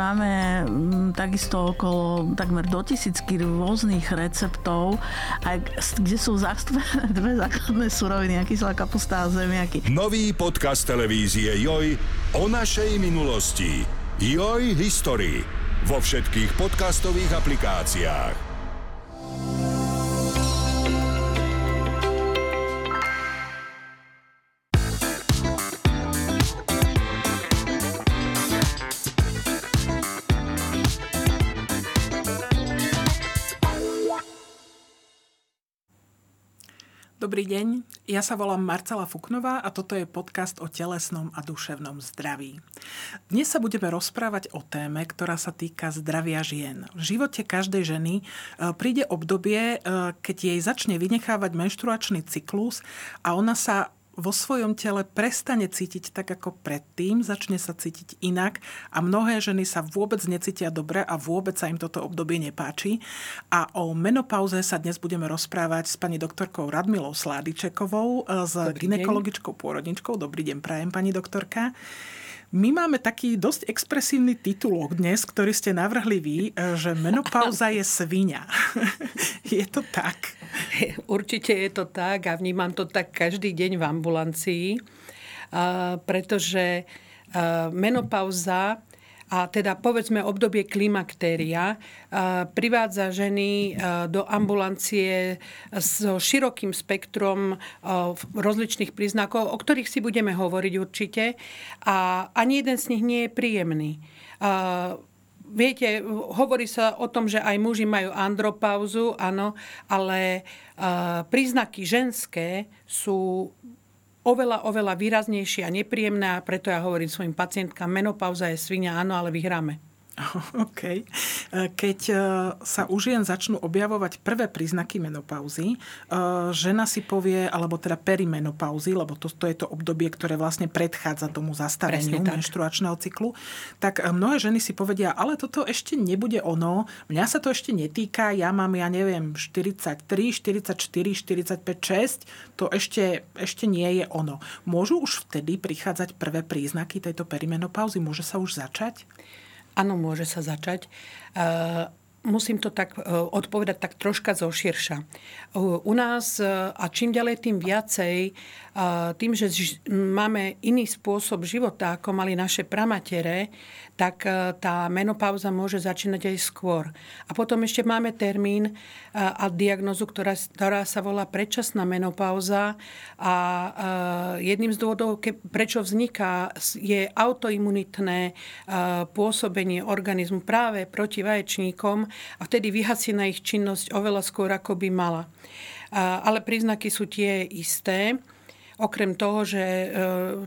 máme mm, takisto okolo takmer do tisícky rôznych receptov, aj, kde sú zastúpené dve základné suroviny, kyslá kapusta a zemiaky. Nový podcast televízie Joj o našej minulosti. Joj History vo všetkých podcastových aplikáciách. Dobrý deň, ja sa volám Marcela Fuknová a toto je podcast o telesnom a duševnom zdraví. Dnes sa budeme rozprávať o téme, ktorá sa týka zdravia žien. V živote každej ženy e, príde obdobie, e, keď jej začne vynechávať menštruačný cyklus a ona sa vo svojom tele prestane cítiť tak ako predtým, začne sa cítiť inak a mnohé ženy sa vôbec necítia dobre a vôbec sa im toto obdobie nepáči. A o menopauze sa dnes budeme rozprávať s pani doktorkou Radmilou Sládičekovou, e, s ginekologičkou pôrodničkou. Dobrý deň, prajem pani doktorka. My máme taký dosť expresívny titulok dnes, ktorý ste navrhli vy, e, že menopauza je svinia. je to tak? Určite je to tak a vnímam to tak každý deň v ambulancii, pretože menopauza a teda povedzme obdobie klimaktéria privádza ženy do ambulancie so širokým spektrom rozličných príznakov, o ktorých si budeme hovoriť určite. A ani jeden z nich nie je príjemný. Viete, hovorí sa o tom, že aj muži majú andropauzu, áno, ale príznaky ženské sú oveľa, oveľa výraznejšie a nepríjemné a preto ja hovorím svojim pacientkám, menopauza je svinia, áno, ale vyhráme. OK. E, keď e, sa u žien začnú objavovať prvé príznaky menopauzy, e, žena si povie, alebo teda perimenopauzy, lebo to, to je to obdobie, ktoré vlastne predchádza tomu zastaveniu menštruačného cyklu, tak mnohé ženy si povedia, ale toto ešte nebude ono, mňa sa to ešte netýka, ja mám, ja neviem, 43, 44, 45, 6, to ešte, ešte nie je ono. Môžu už vtedy prichádzať prvé príznaky tejto perimenopauzy? Môže sa už začať? Áno, môže sa začať. Musím to tak e, odpovedať tak troška zoširša. U nás, e, a čím ďalej, tým viacej, tým, že máme iný spôsob života, ako mali naše pramatere, tak e, tá menopauza môže začínať aj skôr. A potom ešte máme termín e, a diagnozu, ktorá, ktorá sa volá predčasná menopauza a e, jedným z dôvodov, prečo vzniká, je autoimunitné pôsobenie organizmu práve proti vaječníkom a vtedy vyhasí na ich činnosť oveľa skôr, ako by mala. Ale príznaky sú tie isté. Okrem toho, že e,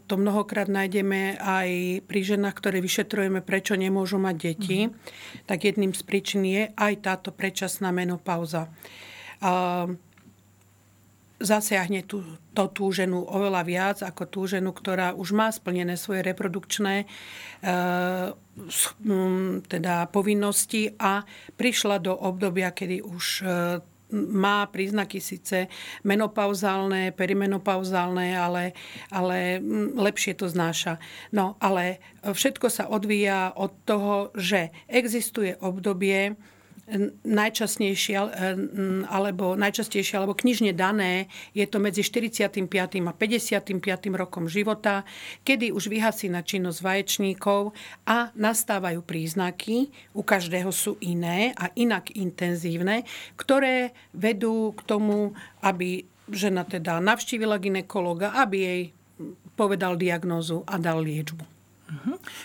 to mnohokrát nájdeme aj pri ženách, ktoré vyšetrujeme, prečo nemôžu mať deti, mm. tak jedným z príčin je aj táto predčasná menopauza. Zasiahne tú, to tú ženu oveľa viac ako tú ženu, ktorá už má splnené svoje reprodukčné e, teda povinnosti a prišla do obdobia, kedy už e, má príznaky síce menopauzálne, perimenopauzálne, ale, ale lepšie to znáša. No ale všetko sa odvíja od toho, že existuje obdobie, najčastejšie alebo najčastejšie alebo knižne dané je to medzi 45. a 55. rokom života, kedy už vyhasí na činnosť vaječníkov a nastávajú príznaky, u každého sú iné a inak intenzívne, ktoré vedú k tomu, aby žena teda navštívila ginekologa, aby jej povedal diagnózu a dal liečbu.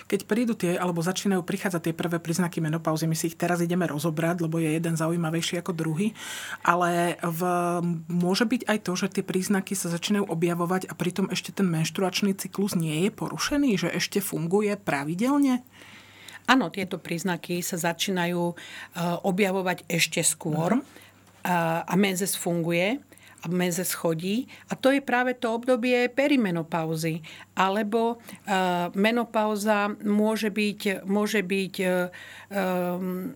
Keď prídu tie, alebo začínajú prichádzať tie prvé príznaky menopauzy, my si ich teraz ideme rozobrať, lebo je jeden zaujímavejší ako druhý, ale v, môže byť aj to, že tie príznaky sa začínajú objavovať a pritom ešte ten menštruačný cyklus nie je porušený, že ešte funguje pravidelne? Áno, tieto príznaky sa začínajú e, objavovať ešte skôr uh-huh. a menzes funguje a mezes chodí. A to je práve to obdobie perimenopauzy. Alebo uh, menopauza môže byť, môže byť um,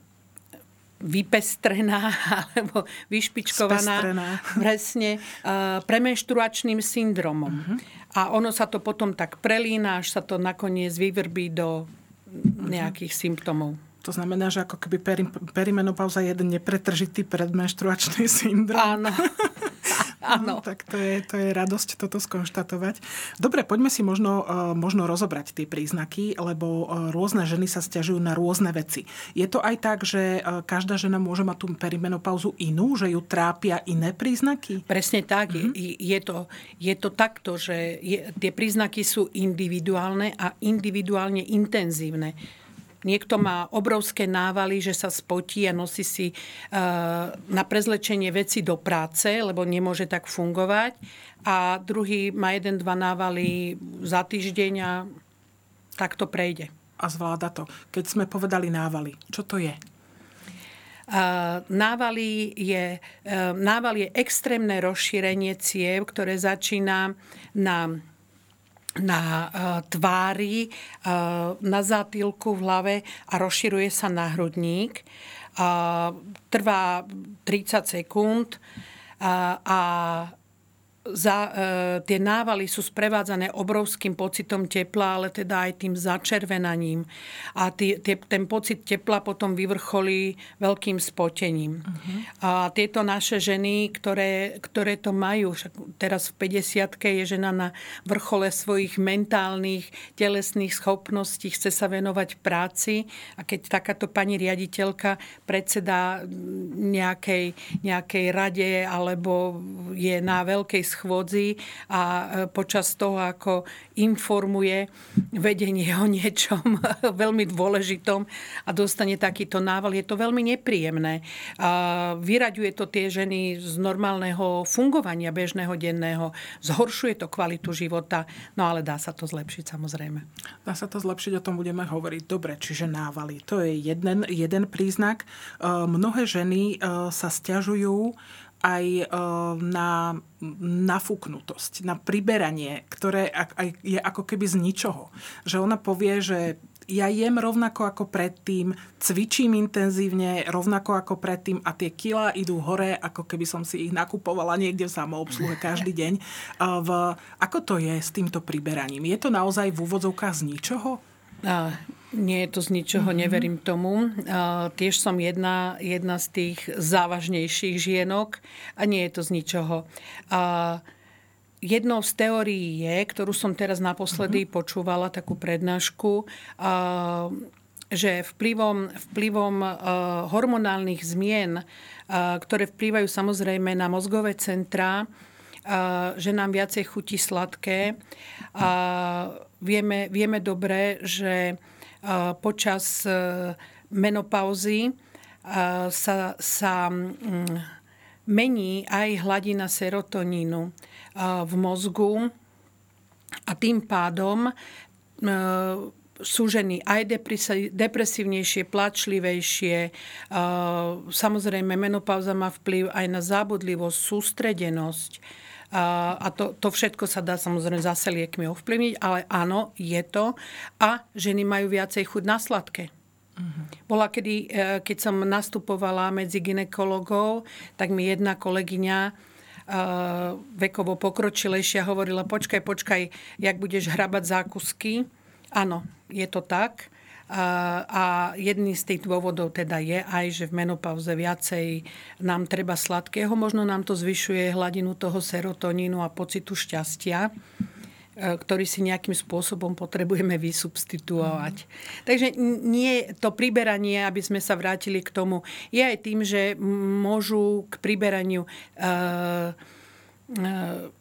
vypestrená alebo vyšpičkovaná Spestrená. presne uh, premenštruačným syndromom. Uh-huh. A ono sa to potom tak prelína, až sa to nakoniec vyvrbí do nejakých symptómov. To znamená, že ako keby peri, perimenopauza je jeden nepretržitý predmenštruačný syndrom. Áno. Áno. No, tak to je, to je radosť toto skonštatovať. Dobre, poďme si možno, e, možno rozobrať tie príznaky, lebo e, rôzne ženy sa stiažujú na rôzne veci. Je to aj tak, že e, každá žena môže mať tú perimenopauzu inú, že ju trápia iné príznaky? Presne tak. Mm-hmm. Je, je, to, je to takto, že je, tie príznaky sú individuálne a individuálne intenzívne. Niekto má obrovské návaly, že sa spotí a nosí si e, na prezlečenie veci do práce, lebo nemôže tak fungovať. A druhý má jeden, dva návaly za týždeň a tak to prejde. A zvláda to. Keď sme povedali návaly, čo to je? Návaly je, e, nával je extrémne rozšírenie ciev, ktoré začína na na uh, tvári, uh, na zátylku v hlave a rozširuje sa na hrudník. Uh, trvá 30 sekúnd a za, e, tie návaly sú sprevádzané obrovským pocitom tepla, ale teda aj tým začervenaním. A tý, tie, ten pocit tepla potom vyvrcholí veľkým spotením. Uh-huh. A tieto naše ženy, ktoré, ktoré to majú, však teraz v 50 je žena na vrchole svojich mentálnych, telesných schopností, chce sa venovať práci a keď takáto pani riaditeľka predseda nejakej, nejakej rade alebo je na veľkej schôdzi a e, počas toho, ako informuje vedenie o niečom veľmi dôležitom a dostane takýto nával, je to veľmi nepríjemné. A vyraďuje to tie ženy z normálneho fungovania bežného denného, zhoršuje to kvalitu života, no ale dá sa to zlepšiť samozrejme. Dá sa to zlepšiť, o tom budeme hovoriť. Dobre, čiže návaly. To je jeden, jeden príznak. E, mnohé ženy e, sa stiažujú aj e, na nafúknutosť, na priberanie, ktoré je ako keby z ničoho. Že ona povie, že ja jem rovnako ako predtým, cvičím intenzívne rovnako ako predtým a tie kila idú hore, ako keby som si ich nakupovala niekde v samoobsluhe každý deň. V, ako to je s týmto priberaním? Je to naozaj v úvodzovkách z ničoho? Nie je to z ničoho, mm-hmm. neverím tomu. Uh, tiež som jedna, jedna z tých závažnejších žienok a nie je to z ničoho. Uh, jednou z teórií je, ktorú som teraz naposledy mm-hmm. počúvala, takú prednášku, uh, že vplyvom, vplyvom uh, hormonálnych zmien, uh, ktoré vplývajú samozrejme na mozgové centrá, že nám viacej chutí sladké. Uh, vieme, vieme dobre, že počas e, menopauzy e, sa, sa mm, mení aj hladina serotonínu v mozgu a tým pádom sú ženy aj depresívnejšie, plačlivejšie. Samozrejme, menopauza má vplyv aj na zábudlivosť, sústredenosť a to, to všetko sa dá samozrejme zase liekmi ovplyvniť, ale áno, je to. A ženy majú viacej chuť na sladké. Uh-huh. Bola kedy, e, keď som nastupovala medzi ginekologov, tak mi jedna kolegyňa e, vekovo pokročilejšia hovorila, počkaj, počkaj, jak budeš hrabať zákusky. Áno, je to tak. A jedný z tých dôvodov teda je aj, že v menopauze viacej nám treba sladkého. Možno nám to zvyšuje hladinu toho serotonínu a pocitu šťastia e, ktorý si nejakým spôsobom potrebujeme vysubstituovať. Mm. Takže nie to priberanie, aby sme sa vrátili k tomu, je aj tým, že môžu k priberaniu uh, uh,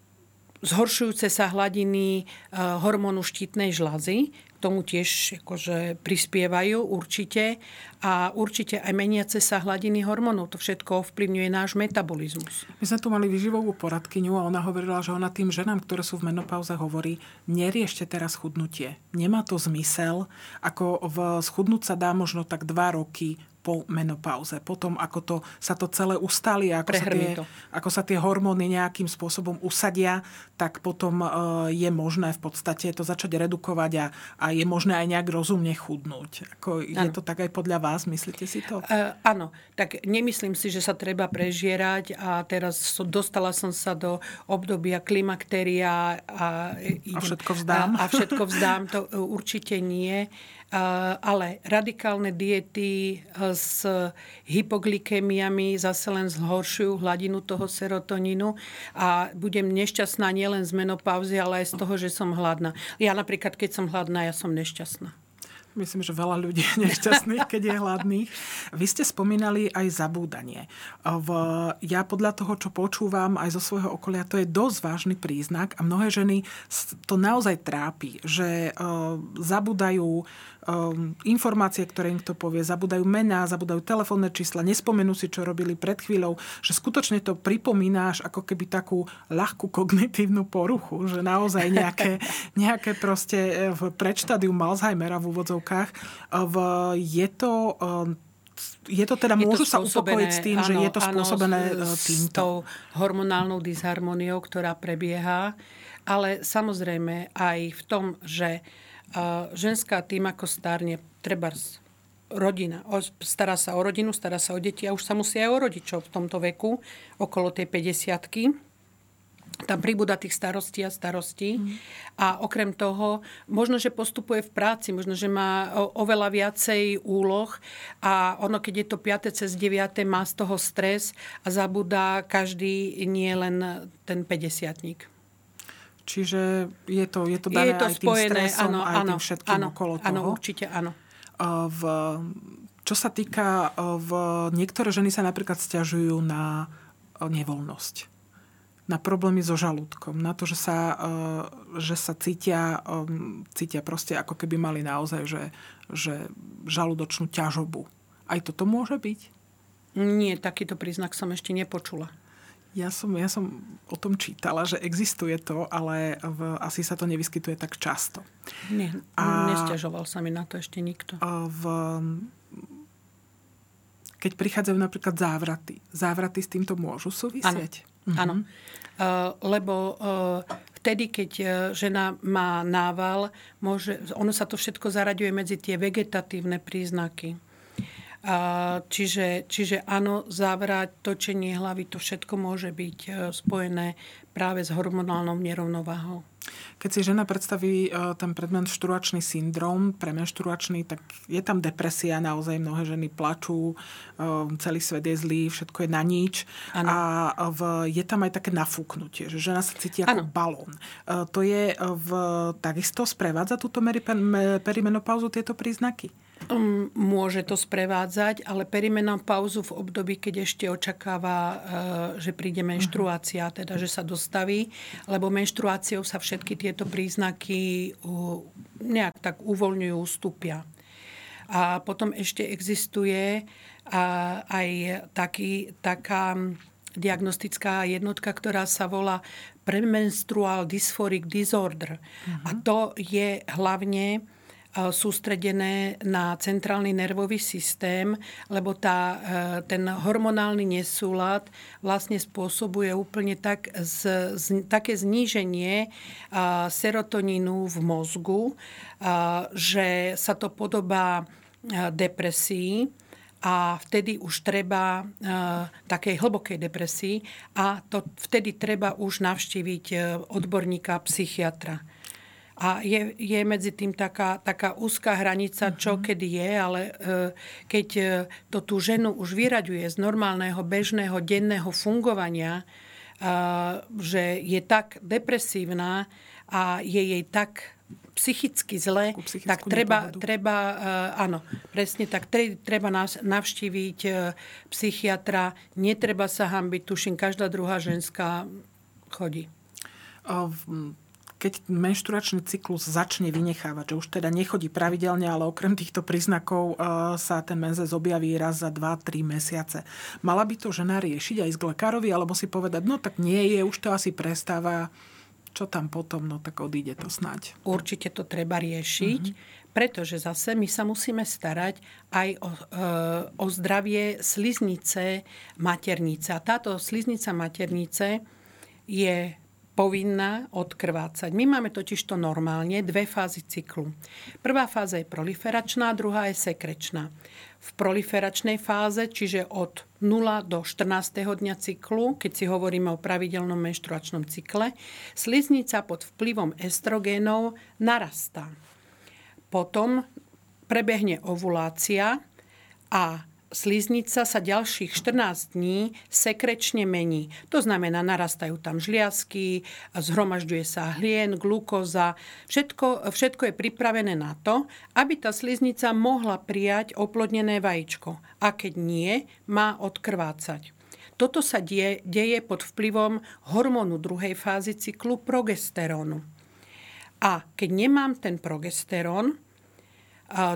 zhoršujúce sa hladiny hormónu štítnej žľazy, tomu tiež akože prispievajú určite a určite aj meniace sa hladiny hormónov. To všetko ovplyvňuje náš metabolizmus. My sme tu mali vyživovú poradkyňu a ona hovorila, že ona tým ženám, ktoré sú v menopauze, hovorí, neriešte teraz chudnutie. Nemá to zmysel, ako v schudnúť sa dá možno tak dva roky, po menopauze. Potom, ako to, sa to celé ustali a ako sa, tie, ako sa tie hormóny nejakým spôsobom usadia, tak potom e, je možné v podstate to začať redukovať a, a je možné aj nejak rozumne chudnúť. Ako, je to tak aj podľa vás? Myslíte si to? Uh, áno. Tak nemyslím si, že sa treba prežierať a teraz so, dostala som sa do obdobia klimakteria a, idem, a všetko vzdám. A, a všetko vzdám. To určite nie ale radikálne diety s hypoglykémiami zase len zhoršujú hladinu toho serotonínu a budem nešťastná nielen z menopauzy, ale aj z toho, že som hladná. Ja napríklad, keď som hladná, ja som nešťastná. Myslím, že veľa ľudí je nešťastných, keď je hladných. Vy ste spomínali aj zabúdanie. V, ja podľa toho, čo počúvam aj zo svojho okolia, to je dosť vážny príznak a mnohé ženy to naozaj trápi, že uh, zabúdajú um, informácie, ktoré im to povie, zabudajú mená, zabudajú telefónne čísla, nespomenú si, čo robili pred chvíľou, že skutočne to pripomínáš ako keby takú ľahkú kognitívnu poruchu, že naozaj nejaké, nejaké proste e, v predštadium Alzheimera v úvodzovkách. E, v, je to e, je to teda, je môžu to sa upokojiť s tým, áno, že je to spôsobené áno, týmto? S tou hormonálnou disharmoniou, ktorá prebieha, ale samozrejme aj v tom, že ženská tým, ako stárne, treba rodina, stará sa o rodinu, stará sa o deti a už sa musí aj o rodičov v tomto veku, okolo tej 50 tam pribúda tých starostí a starostí. Mm. A okrem toho, možno, že postupuje v práci, možno, že má oveľa viacej úloh a ono, keď je to 5. cez 9. má z toho stres a zabúda každý nie len ten 50 Čiže je to, je to dané je to aj spojené, tým stresom, áno, aj áno, tým všetkým áno, okolo toho. Áno, určite áno. V, čo sa týka, v, niektoré ženy sa napríklad stiažujú na nevoľnosť na problémy so žalúdkom, na to, že sa, že sa cítia, cítia proste ako keby mali naozaj, že, že žalúdočnú ťažobu. Aj toto môže byť? Nie, takýto príznak som ešte nepočula. Ja som, ja som o tom čítala, že existuje to, ale v, asi sa to nevyskytuje tak často. Nie, a, nestiažoval sa mi na to ešte nikto. V, keď prichádzajú napríklad závraty, závraty s týmto môžu súvisieť? Áno. Mhm. Uh, lebo uh, vtedy, keď uh, žena má nával, môže, ono sa to všetko zaraďuje medzi tie vegetatívne príznaky. Čiže, čiže áno, závrať, točenie hlavy, to všetko môže byť e, spojené práve s hormonálnou nerovnováhou. Keď si žena predstaví e, ten predmenštruačný syndrom, premenštruačný, tak je tam depresia, naozaj mnohé ženy plačú, e, celý svet je zlý, všetko je na nič. Ano. A v, je tam aj také nafúknutie, že žena sa cíti ako ano. balón. To je v, takisto sprevádza túto perimenopauzu tieto príznaky? Um, môže to sprevádzať, ale perimenopauzu v období, keď ešte očakáva, uh, že príde menštruácia, mhm. teda že sa dostaví, lebo menštruáciou sa všetky tieto príznaky nejak tak uvoľňujú, ustúpia. A potom ešte existuje aj taký, taká diagnostická jednotka, ktorá sa volá premenstrual dysphoric disorder. Uh-huh. A to je hlavne sústredené na centrálny nervový systém, lebo tá, e, ten hormonálny nesúlad vlastne spôsobuje úplne tak z, z, také zníženie serotonínu v mozgu, že sa to podobá depresii a vtedy už treba takej hlbokej depresii a to vtedy treba už navštíviť e, odborníka psychiatra. A je, je medzi tým taká, taká úzká hranica, čo uh-huh. kedy je, ale e, keď e, to tú ženu už vyraďuje z normálneho, bežného, denného fungovania, e, že je tak depresívna a je jej tak psychicky zle, tak treba, treba áno, presne tak, treba navštíviť psychiatra, netreba sa hambiť, tuším, každá druhá ženská chodí keď menšturačný cyklus začne vynechávať, že už teda nechodí pravidelne, ale okrem týchto príznakov uh, sa ten menzes objaví raz za 2-3 mesiace. Mala by to žena riešiť aj z lekárovi, alebo si povedať, no tak nie je, už to asi prestáva, čo tam potom, no tak odíde to snať. Určite to treba riešiť, uh-huh. pretože zase my sa musíme starať aj o, e, o zdravie sliznice maternice. A táto sliznica maternice je povinná odkrvácať. My máme totiž to normálne dve fázy cyklu. Prvá fáza je proliferačná, druhá je sekrečná. V proliferačnej fáze, čiže od 0 do 14. dňa cyklu, keď si hovoríme o pravidelnom menštruačnom cykle, sliznica pod vplyvom estrogénov narastá. Potom prebehne ovulácia a sliznica sa ďalších 14 dní sekrečne mení. To znamená, narastajú tam žliasky, zhromažďuje sa hlien, glukóza. Všetko, všetko je pripravené na to, aby tá sliznica mohla prijať oplodnené vajíčko. A keď nie, má odkrvácať. Toto sa die, deje pod vplyvom hormónu druhej fázy cyklu progesterónu. A keď nemám ten progesterón,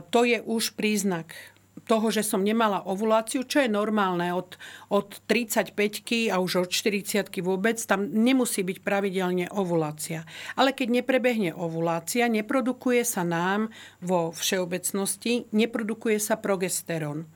to je už príznak toho, že som nemala ovuláciu, čo je normálne od, od 35 a už od 40 vôbec, tam nemusí byť pravidelne ovulácia. Ale keď neprebehne ovulácia, neprodukuje sa nám vo všeobecnosti, neprodukuje sa progesterón.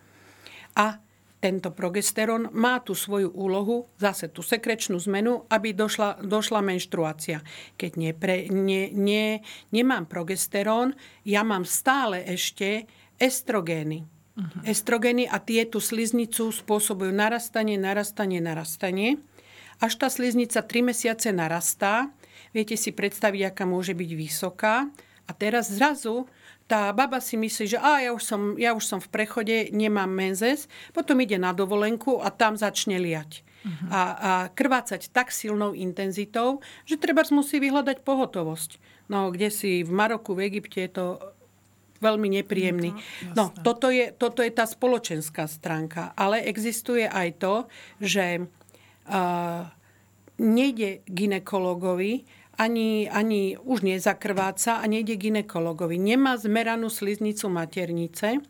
A tento progesterón má tú svoju úlohu, zase tú sekrečnú zmenu, aby došla, došla menštruácia. Keď nepre, ne, ne, nemám progesterón, ja mám stále ešte estrogény. Uh-huh. Estrogeny a tie tú sliznicu spôsobujú narastanie, narastanie, narastanie. Až tá sliznica 3 mesiace narastá, viete si predstaviť, aká môže byť vysoká. A teraz zrazu tá baba si myslí, že á, ja, už som, ja už som v prechode, nemám menzes, potom ide na dovolenku a tam začne liať. Uh-huh. A, a krvácať tak silnou intenzitou, že treba musí vyhľadať pohotovosť. No, kde si v Maroku, v Egypte je to veľmi nepríjemný. No, toto je, toto je tá spoločenská stránka. Ale existuje aj to, že uh, nejde ginekologovi, ani, ani už nezakrváca a nejde ginekologovi. Nemá zmeranú sliznicu maternice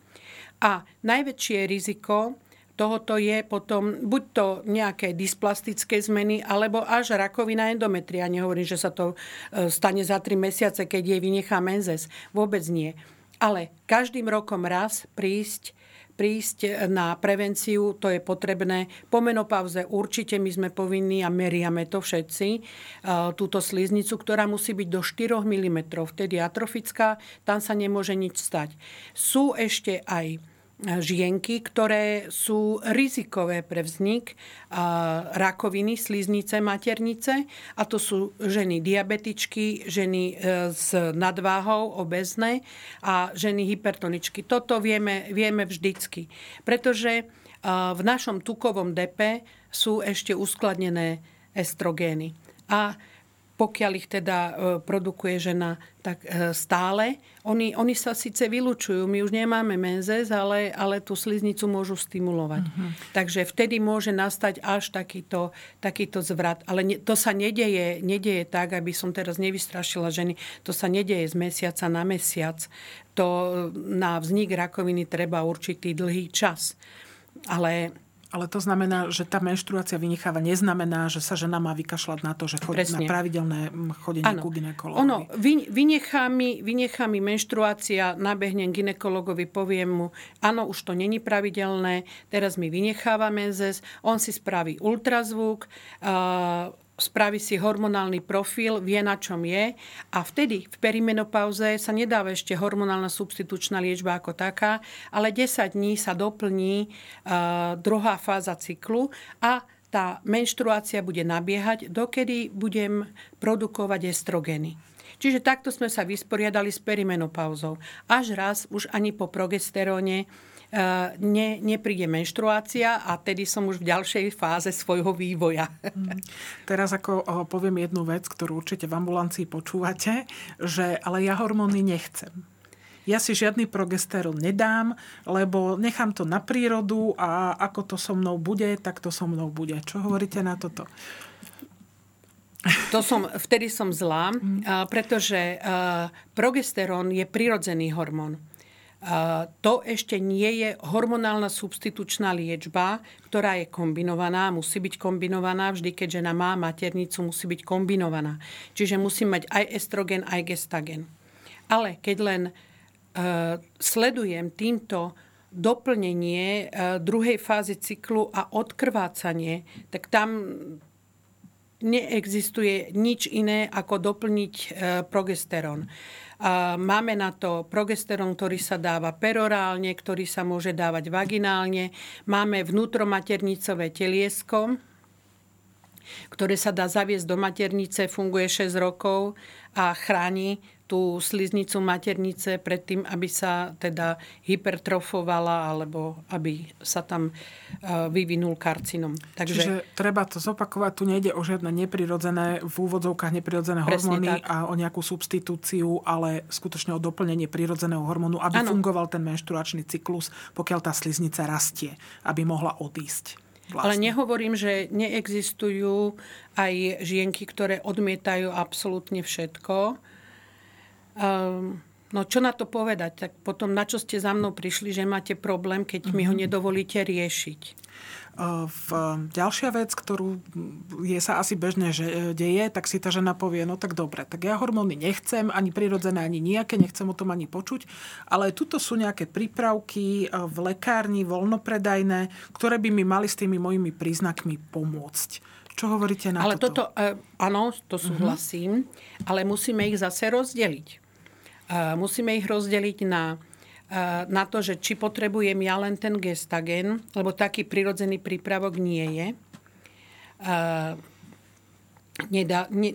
a najväčšie riziko tohoto je potom buď to nejaké dysplastické zmeny, alebo až rakovina endometria. Nehovorím, že sa to e, stane za 3 mesiace, keď jej vynechá menzes. Vôbec nie. Ale každým rokom raz prísť prísť na prevenciu, to je potrebné. Po menopauze určite my sme povinní a meriame to všetci, túto sliznicu, ktorá musí byť do 4 mm, vtedy atrofická, tam sa nemôže nič stať. Sú ešte aj žienky, ktoré sú rizikové pre vznik rakoviny sliznice maternice a to sú ženy diabetičky, ženy e, s nadváhou, obezné a ženy hypertoničky. Toto vieme, vieme vždycky, pretože v našom tukovom depe sú ešte uskladnené estrogény. A pokiaľ ich teda e, produkuje žena tak e, stále. Oni, oni sa síce vylúčujú, my už nemáme menzes, ale, ale tú sliznicu môžu stimulovať. Uh-huh. Takže vtedy môže nastať až takýto, takýto zvrat. Ale ne, to sa nedeje, nedeje tak, aby som teraz nevystrašila ženy. To sa nedeje z mesiaca na mesiac. To na vznik rakoviny treba určitý dlhý čas. Ale ale to znamená, že tá menštruácia vynecháva neznamená, že sa žena má vykašľať na to, že chodí Presne. na pravidelné chodenie ano. ku ginekologovi. Ono, vy, vynechá, mi, vynechá mi menštruácia, nabehnem ginekologovi, poviem mu, áno, už to není pravidelné, teraz mi vynecháva menzes, on si spraví ultrazvuk, uh, spraví si hormonálny profil, vie na čom je a vtedy v perimenopauze sa nedáva ešte hormonálna substitučná liečba ako taká, ale 10 dní sa doplní uh, druhá fáza cyklu a tá menštruácia bude nabiehať, dokedy budem produkovať estrogeny. Čiže takto sme sa vysporiadali s perimenopauzou. Až raz, už ani po progesteróne, ne, nepríde menštruácia a tedy som už v ďalšej fáze svojho vývoja. Mm. Teraz ako poviem jednu vec, ktorú určite v ambulancii počúvate, že ale ja hormóny nechcem. Ja si žiadny progesterón nedám, lebo nechám to na prírodu a ako to so mnou bude, tak to so mnou bude. Čo hovoríte na toto? To som, vtedy som zlá, mm. pretože progesterón je prirodzený hormón. To ešte nie je hormonálna substitučná liečba, ktorá je kombinovaná, musí byť kombinovaná, vždy keď žena má maternicu, musí byť kombinovaná. Čiže musí mať aj estrogen, aj gestagen. Ale keď len uh, sledujem týmto doplnenie uh, druhej fázy cyklu a odkrvácanie, tak tam neexistuje nič iné, ako doplniť uh, progesterón. Máme na to progesterón, ktorý sa dáva perorálne, ktorý sa môže dávať vaginálne. Máme vnútromaternicové teliesko, ktoré sa dá zaviesť do maternice, funguje 6 rokov a chráni tú sliznicu maternice pred tým, aby sa teda hypertrofovala alebo aby sa tam e, vyvinul karcinom. Takže... Čiže treba to zopakovať, tu nejde o žiadne neprirodzené, v úvodzovkách neprirodzené hormóny tak. a o nejakú substitúciu, ale skutočne o doplnenie prirodzeného hormónu, aby ano. fungoval ten menšturačný cyklus, pokiaľ tá sliznica rastie, aby mohla odísť. Vlastne. Ale nehovorím, že neexistujú aj žienky, ktoré odmietajú absolútne všetko Um, no čo na to povedať? Tak potom na čo ste za mnou prišli, že máte problém, keď mi ho mhm. nedovolíte riešiť? V, ďalšia vec, ktorú je sa asi bežne že e, deje, tak si tá žena povie, no tak dobre, tak ja hormóny nechcem, ani prirodzené, ani nejaké, nechcem o tom ani počuť, ale tuto sú nejaké prípravky e, v lekárni, voľnopredajné, ktoré by mi mali s tými mojimi príznakmi pomôcť. Čo hovoríte na ale toto? toto? Áno, to mhm. súhlasím, uh-huh. ale musíme ich zase rozdeliť. Musíme ich rozdeliť na, na to, že či potrebujem ja len ten gestagen, lebo taký prirodzený prípravok nie je. Nedá, ne,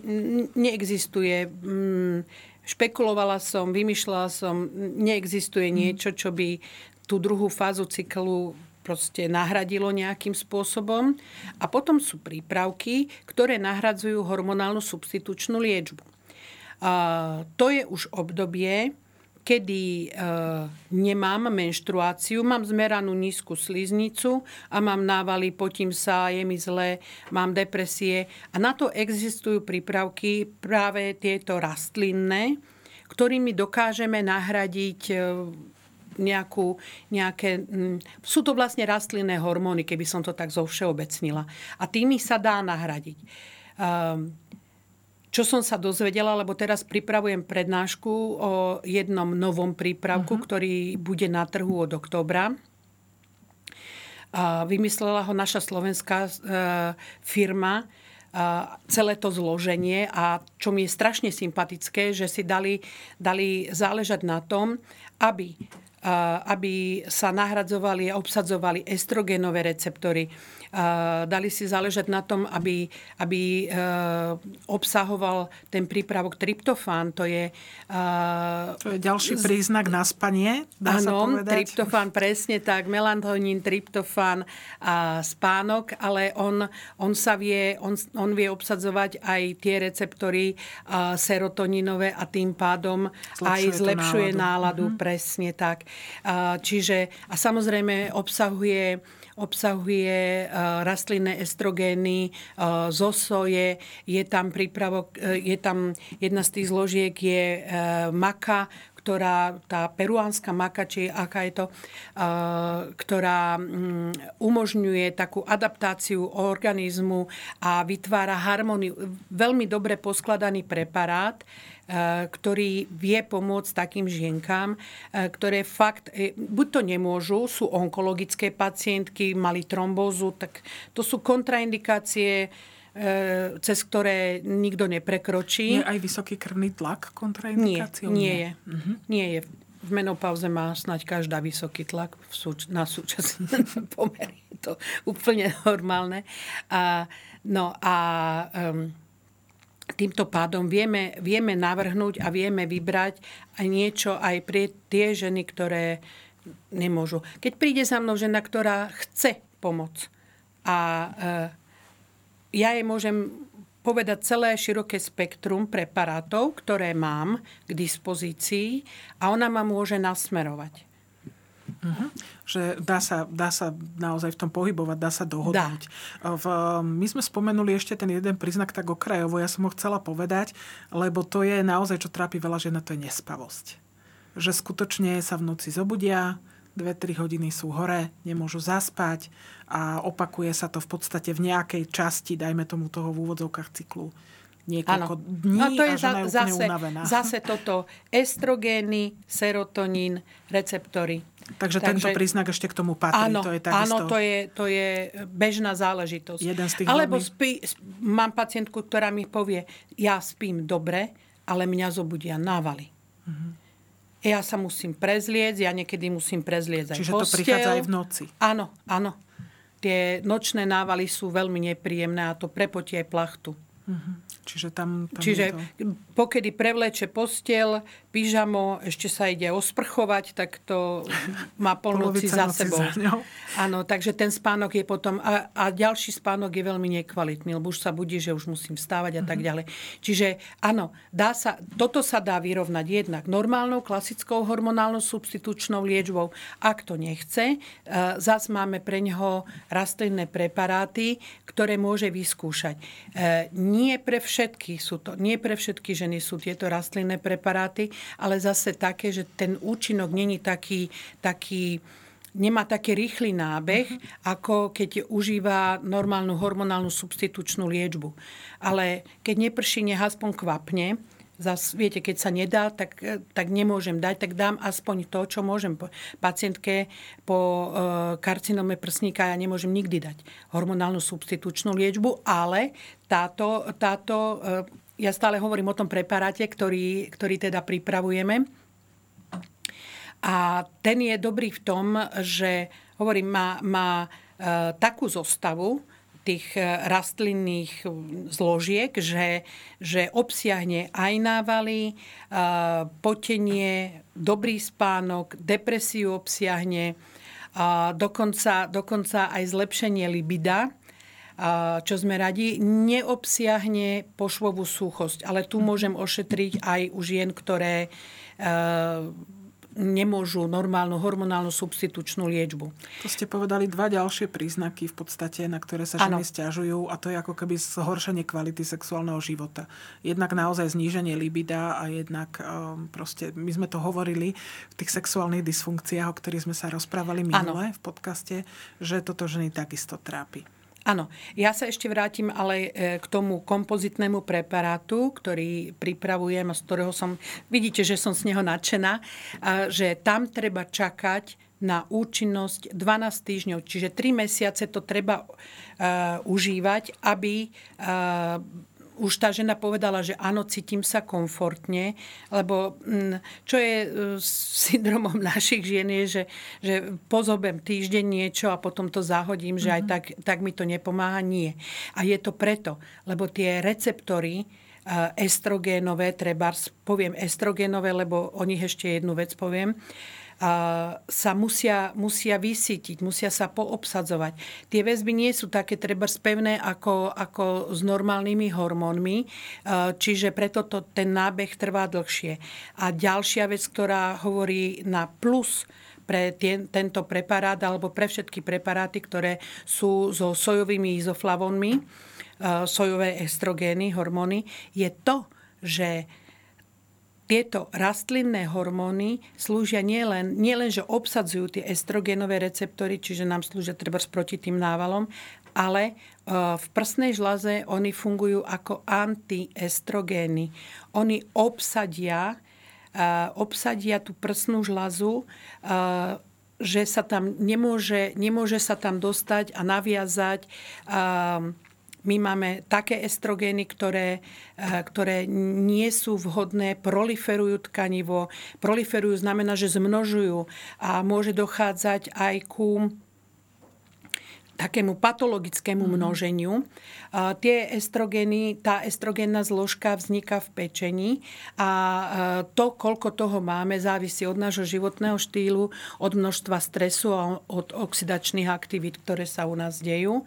neexistuje. Mm, špekulovala som, vymýšľala som, neexistuje mhm. niečo, čo by tú druhú fázu cyklu proste nahradilo nejakým spôsobom. A potom sú prípravky, ktoré nahradzujú hormonálnu substitučnú liečbu. A to je už obdobie, kedy e, nemám menštruáciu, mám zmeranú nízku sliznicu a mám návaly, potím sa, je mi zle, mám depresie. A na to existujú prípravky práve tieto rastlinné, ktorými dokážeme nahradiť e, nejakú, nejaké... Mm, sú to vlastne rastlinné hormóny, keby som to tak zo všeobecnila. A tými sa dá nahradiť. Um, čo som sa dozvedela, lebo teraz pripravujem prednášku o jednom novom prípravku, uh-huh. ktorý bude na trhu od oktobra. A vymyslela ho naša slovenská e, firma, a celé to zloženie a čo mi je strašne sympatické, že si dali, dali záležať na tom, aby aby sa nahradzovali a obsadzovali estrogenové receptory. Dali si záležať na tom, aby, aby e, obsahoval ten prípravok tryptofán. To je, to je ďalší príznak na spanie, dá ano, sa povedať. tryptofán, presne tak. Melatonín, tryptofán a spánok, ale on, on sa vie, on, on vie obsadzovať aj tie receptory serotoninové a tým pádom zlepšuje aj zlepšuje náladu. náladu mm-hmm. Presne tak. Čiže a samozrejme obsahuje obsahuje rastlinné estrogény zo soje, je tam prípravok, e, je tam jedna z tých zložiek je e, maka, ktorá, tá peruánska maka, či aká je to, ktorá mm, umožňuje takú adaptáciu organizmu a vytvára harmóniu. Veľmi dobre poskladaný preparát, ktorý vie pomôcť takým žienkám, eh, ktoré fakt, eh, buď to nemôžu, sú onkologické pacientky, mali trombózu, tak to sú kontraindikácie, cez ktoré nikto neprekročí. Je aj vysoký krvný tlak kontraindikáciou? Nie, nie je. Uh-huh. Nie je. V menopauze má snať každá vysoký tlak súč- na súčasné pomery. Je to úplne normálne. A, no a um, týmto pádom vieme, vieme navrhnúť a vieme vybrať aj niečo aj pre tie ženy, ktoré nemôžu. Keď príde za mnou žena, ktorá chce pomoc a e, ja jej môžem povedať celé široké spektrum preparátov, ktoré mám k dispozícii a ona ma môže nasmerovať. Uh-huh. Že dá sa, dá sa naozaj v tom pohybovať, dá sa dohodnúť. Dá. V, my sme spomenuli ešte ten jeden príznak tak okrajovo, ja som ho chcela povedať, lebo to je naozaj, čo trápi veľa žena, to je nespavosť. Že skutočne sa v noci zobudia, 2-3 hodiny sú hore, nemôžu zaspať a opakuje sa to v podstate v nejakej časti, dajme tomu toho v úvodzovkách cyklu niekoľko ano. dní no to je a žena je zase, unavená. zase toto estrogény, serotonín, receptory. Takže, Takže tento príznak ešte k tomu patrí. Áno, to je takisto... áno to, je, to je bežná záležitosť. Jeden z tých Alebo veľmi... spí, mám pacientku, ktorá mi povie, ja spím dobre, ale mňa zobudia návaly. Uh-huh. Ja sa musím prezliecť, ja niekedy musím prezliecť aj Čiže postel. to prichádza aj v noci. Áno, áno. tie nočné návaly sú veľmi nepríjemné a to prepotie aj plachtu. Čiže tam, tam Čiže to... pokedy prevleče postiel, pyžamo, ešte sa ide osprchovať, tak to má polnoci za sebou. Áno, takže ten spánok je potom... A, a ďalší spánok je veľmi nekvalitný, lebo už sa budí, že už musím vstávať a tak ďalej. Čiže áno, dá sa, toto sa dá vyrovnať jednak normálnou, klasickou hormonálnou substitučnou liečbou. Ak to nechce, e, zas máme pre neho rastlinné preparáty, ktoré môže vyskúšať. E, Nie pre všetky sú to, nie pre všetky ženy sú tieto rastlinné preparáty, ale zase také, že ten účinok není taký, taký nemá taký rýchly nábeh, ako keď užíva normálnu hormonálnu substitučnú liečbu. Ale keď neprší, nech aspoň kvapne, Zas, viete, keď sa nedá, tak, tak nemôžem dať, tak dám aspoň to, čo môžem. Pacientke po e, karcinome prsníka ja nemôžem nikdy dať hormonálnu substitučnú liečbu, ale táto, táto e, ja stále hovorím o tom preparáte, ktorý, ktorý teda pripravujeme. A ten je dobrý v tom, že hovorím, má, má e, takú zostavu tých e, rastlinných zložiek, že, že obsiahne aj návaly, e, potenie, dobrý spánok, depresiu obsiahne, a dokonca, dokonca aj zlepšenie libida, čo sme radi, neobsiahne pošvovú suchosť. Ale tu môžem ošetriť aj u žien, ktoré e, nemôžu normálnu hormonálnu substitučnú liečbu. To ste povedali dva ďalšie príznaky v podstate, na ktoré sa ženy Áno. stiažujú a to je ako keby zhoršenie kvality sexuálneho života. Jednak naozaj zníženie libida a jednak um, proste, my sme to hovorili v tých sexuálnych dysfunkciách, o ktorých sme sa rozprávali minule v podcaste, že toto ženy takisto trápi. Áno, ja sa ešte vrátim ale e, k tomu kompozitnému preparátu, ktorý pripravujem a z ktorého som, vidíte, že som z neho nadšená, že tam treba čakať na účinnosť 12 týždňov, čiže 3 mesiace to treba uh, užívať, aby uh, už tá žena povedala, že áno, cítim sa komfortne, lebo mm, čo je e, syndromom našich žien je, že, že pozobem týždeň niečo a potom to zahodím, že aj tak, tak mi to nepomáha. Nie. A je to preto, lebo tie receptory e, estrogénové, treba poviem estrogénové, lebo o nich ešte jednu vec poviem, sa musia, musia vysítiť, musia sa poobsadzovať. Tie väzby nie sú také treba pevné ako, ako s normálnymi hormónmi, e, čiže preto to, ten nábeh trvá dlhšie. A ďalšia vec, ktorá hovorí na plus pre tie, tento preparát alebo pre všetky preparáty, ktoré sú so sojovými izoflavónmi, e, sojové estrogény, hormóny, je to, že tieto rastlinné hormóny slúžia nielen, nielen že obsadzujú tie estrogénové receptory, čiže nám slúžia treba proti tým návalom, ale e, v prsnej žlaze oni fungujú ako antiestrogény. Oni obsadia, e, obsadia tú prsnú žlazu, e, že sa tam nemôže, nemôže sa tam dostať a naviazať my máme také estrogény, ktoré, eh, ktoré nie sú vhodné, proliferujú tkanivo. Proliferujú znamená, že zmnožujú a môže dochádzať aj ku takému patologickému množeniu. A tie estrogény, tá estrogénna zložka vzniká v pečení a e, to, koľko toho máme, závisí od nášho životného štýlu, od množstva stresu a od oxidačných aktivít, ktoré sa u nás dejú.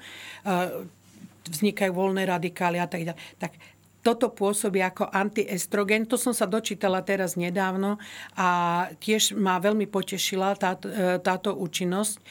Vznikajú voľné radikály a tak ďalej. Tak toto pôsobí ako antiestrogen. To som sa dočítala teraz nedávno a tiež ma veľmi potešila táto, e, táto účinnosť e,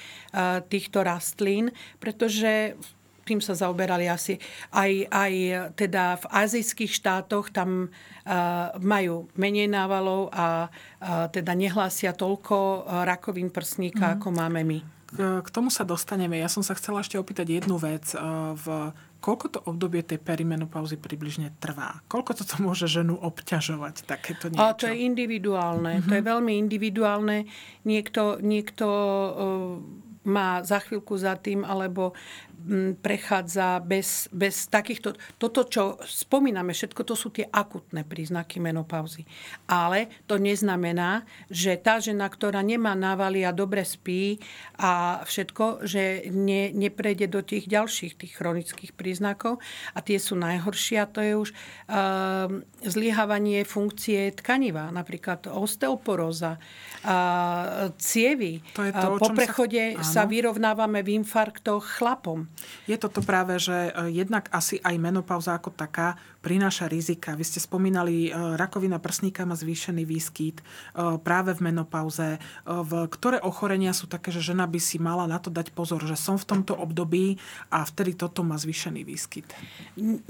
týchto rastlín, pretože tým sa zaoberali asi aj, aj teda v azijských štátoch, tam uh, majú menej návalov a uh, teda nehlásia toľko rakovín prsníka, mm. ako máme my. K, k tomu sa dostaneme. Ja som sa chcela ešte opýtať jednu vec. V, koľko to obdobie tej perimenopauzy približne trvá? Koľko toto môže ženu obťažovať, takéto niečo? A to je individuálne. Mm-hmm. To je veľmi individuálne. Niekto, niekto uh, má za chvíľku za tým, alebo prechádza bez, bez takýchto... Toto, čo spomíname, všetko to sú tie akutné príznaky menopauzy. Ale to neznamená, že tá žena, ktorá nemá návaly a dobre spí a všetko, že ne, neprejde do tých ďalších tých chronických príznakov a tie sú najhoršie a to je už uh, zlyhávanie funkcie tkaniva, napríklad osteoporóza, uh, cievy. To je to, po prechode sa, sa vyrovnávame v infarktoch chlapom. Je toto práve, že e, jednak asi aj menopauza ako taká prináša rizika. Vy ste spomínali, e, rakovina prsníka má zvýšený výskyt e, práve v menopauze. V ktoré ochorenia sú také, že žena by si mala na to dať pozor, že som v tomto období a vtedy toto má zvýšený výskyt?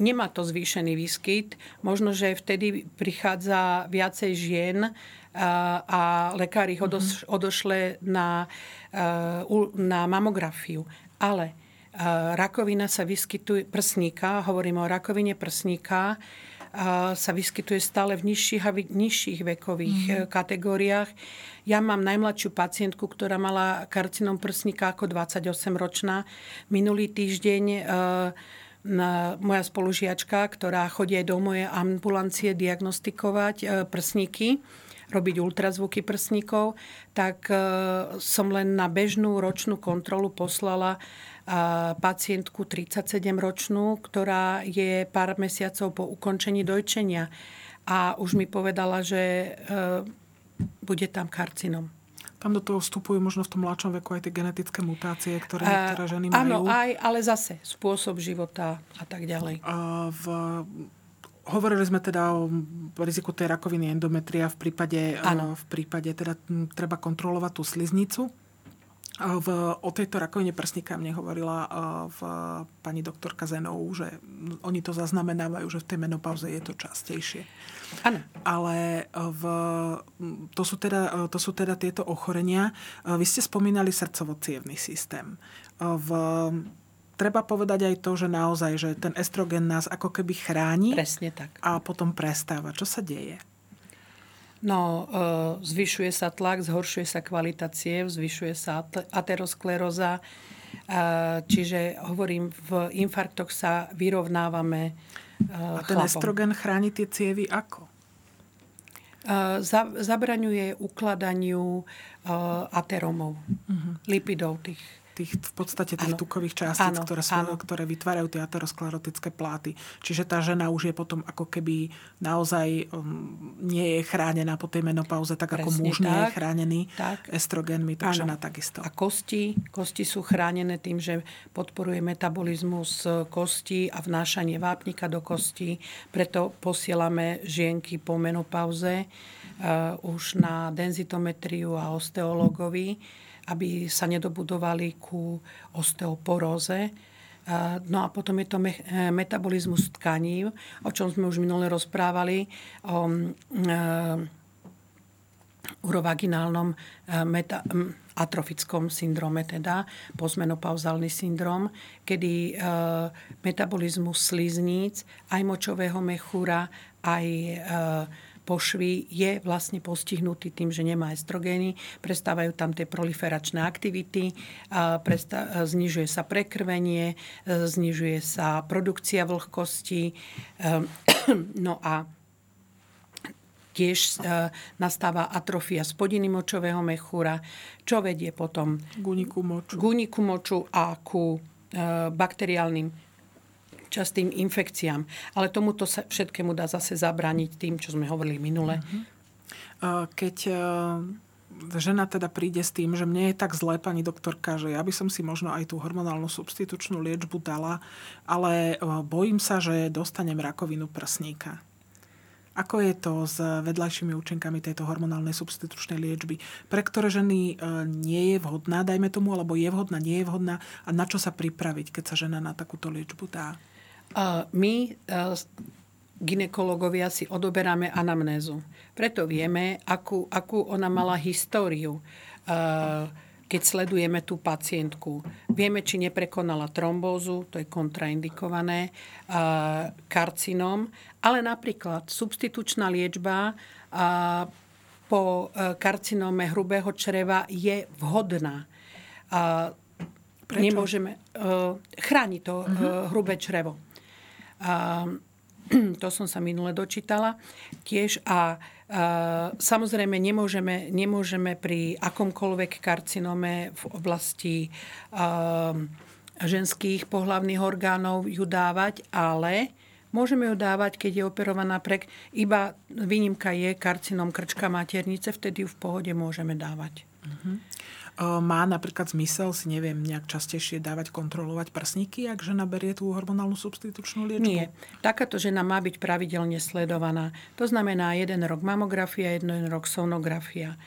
Nemá to zvýšený výskyt. Možno, že vtedy prichádza viacej žien a lekár ich mhm. odošle na, na mamografiu. Ale rakovina sa vyskytuje, prsníka, hovorím o rakovine prsníka, sa vyskytuje stále v nižších a nižších vekových mm-hmm. kategóriách. Ja mám najmladšiu pacientku, ktorá mala karcinom prsníka ako 28-ročná. Minulý týždeň e, moja spolužiačka, ktorá chodí aj do mojej ambulancie diagnostikovať e, prsníky, robiť ultrazvuky prsníkov, tak som len na bežnú ročnú kontrolu poslala pacientku 37-ročnú, ktorá je pár mesiacov po ukončení dojčenia a už mi povedala, že e, bude tam karcinom. Tam do toho vstupujú možno v tom mladšom veku aj tie genetické mutácie, ktoré e, niektoré ženy majú. Áno, aj, ale zase spôsob života a tak ďalej. A v, hovorili sme teda o riziku tej rakoviny endometria v prípade, ano. v prípade teda treba kontrolovať tú sliznicu. V, o tejto rakovine prsníka mne hovorila v, pani doktorka Zenou, že oni to zaznamenávajú, že v tej menopauze je to častejšie. Ano. Ale v, to, sú teda, to sú teda tieto ochorenia. Vy ste spomínali srdcovo systém. V, treba povedať aj to, že naozaj, že ten estrogen nás ako keby chráni. Presne tak. A potom prestáva. Čo sa deje? No, e, zvyšuje sa tlak, zhoršuje sa kvalita ciev, zvyšuje sa ateroskleróza, e, čiže hovorím, v infarktoch sa vyrovnávame e, A ten chlapom. estrogen chráni tie cievy ako? Zabraňuje ukladaniu ateromov, uh-huh. lipidov tých tých, v podstate tých ano. tukových častíc, ano. Ktoré, sú, ano. ktoré vytvárajú tie aterosklerotické pláty. Čiže tá žena už je potom ako keby naozaj um, nie je chránená po tej menopauze, tak Presne ako muž tak. nie je chránený tak. estrogenmi, tak ano. žena takisto. A kosti, kosti sú chránené tým, že podporuje metabolizmus kosti a vnášanie vápnika do kosti. Preto posielame žienky po menopauze uh, už na denzitometriu a osteologovi aby sa nedobudovali ku osteoporóze. No a potom je to e, metabolizmus tkaní, o čom sme už minule rozprávali, o e, urovaginálnom e, meta- atrofickom syndrome, teda postmenopauzálny syndrom, kedy e, metabolizmus slizníc, aj močového mechúra, aj pošvy je vlastne postihnutý tým, že nemá estrogény, prestávajú tam tie proliferačné aktivity, znižuje sa prekrvenie, znižuje sa produkcia vlhkosti, ehm, no a tiež e, nastáva atrofia spodiny močového mechúra, čo vedie potom k úniku moču, moču a ku e, bakteriálnym častým infekciám. Ale tomuto sa všetkému dá zase zabrániť tým, čo sme hovorili minule. Mhm. Keď e, žena teda príde s tým, že mne je tak zlé, pani doktorka, že ja by som si možno aj tú hormonálnu substitučnú liečbu dala, ale e, bojím sa, že dostanem rakovinu prsníka. Ako je to s vedľajšími účinkami tejto hormonálnej substitučnej liečby? Pre ktoré ženy e, nie je vhodná, dajme tomu, alebo je vhodná, nie je vhodná a na čo sa pripraviť, keď sa žena na takúto liečbu dá? My e, ginekologovia si odoberáme anamnézu. Preto vieme, akú, akú ona mala históriu, e, keď sledujeme tú pacientku. Vieme, či neprekonala trombózu, to je kontraindikované, e, karcinom, ale napríklad substitučná liečba po karcinóme hrubého čreva je vhodná Prečo? Nemôžeme, chráni to uh, hrubé črevo. Uh, to som sa minule dočítala tiež. A samozrejme nemôžeme, nemôžeme pri akomkoľvek karcinome v oblasti ženských pohlavných orgánov ju dávať, ale môžeme ju dávať, keď je operovaná prek. Iba výnimka je karcinom krčka maternice, vtedy ju v pohode môžeme dávať. Uh-huh. Má napríklad zmysel si, neviem, nejak častejšie dávať, kontrolovať prsníky, ak žena berie tú hormonálnu substitučnú liečbu? Nie. Takáto žena má byť pravidelne sledovaná. To znamená jeden rok mamografia, jeden rok sonografia.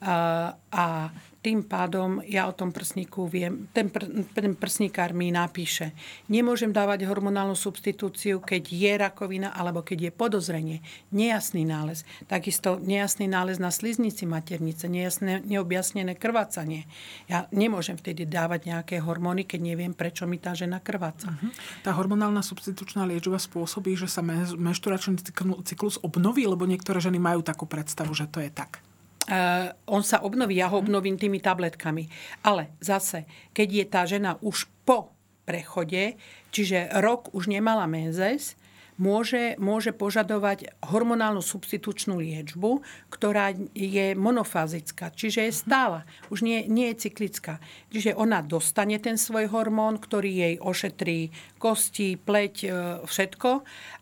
A, tým pádom ja o tom prsníku viem, ten, pr, ten prsníkár mi napíše. Nemôžem dávať hormonálnu substitúciu, keď je rakovina alebo keď je podozrenie. Nejasný nález. Takisto nejasný nález na sliznici maternice, nejasné, neobjasnené krvácanie. Ja nemôžem vtedy dávať nejaké hormóny, keď neviem, prečo mi tá žena krváca. Uh-huh. Tá hormonálna substitučná liečba spôsobí, že sa menšturačný cyklus obnoví, lebo niektoré ženy majú takú predstavu, že to je tak. Uh, on sa obnoví, ja ho obnovím tými tabletkami. Ale zase, keď je tá žena už po prechode, čiže rok už nemala menzes, môže, môže požadovať hormonálnu substitučnú liečbu, ktorá je monofázická, čiže je stála, už nie, nie je cyklická. Čiže ona dostane ten svoj hormón, ktorý jej ošetrí kosti, pleť, e, všetko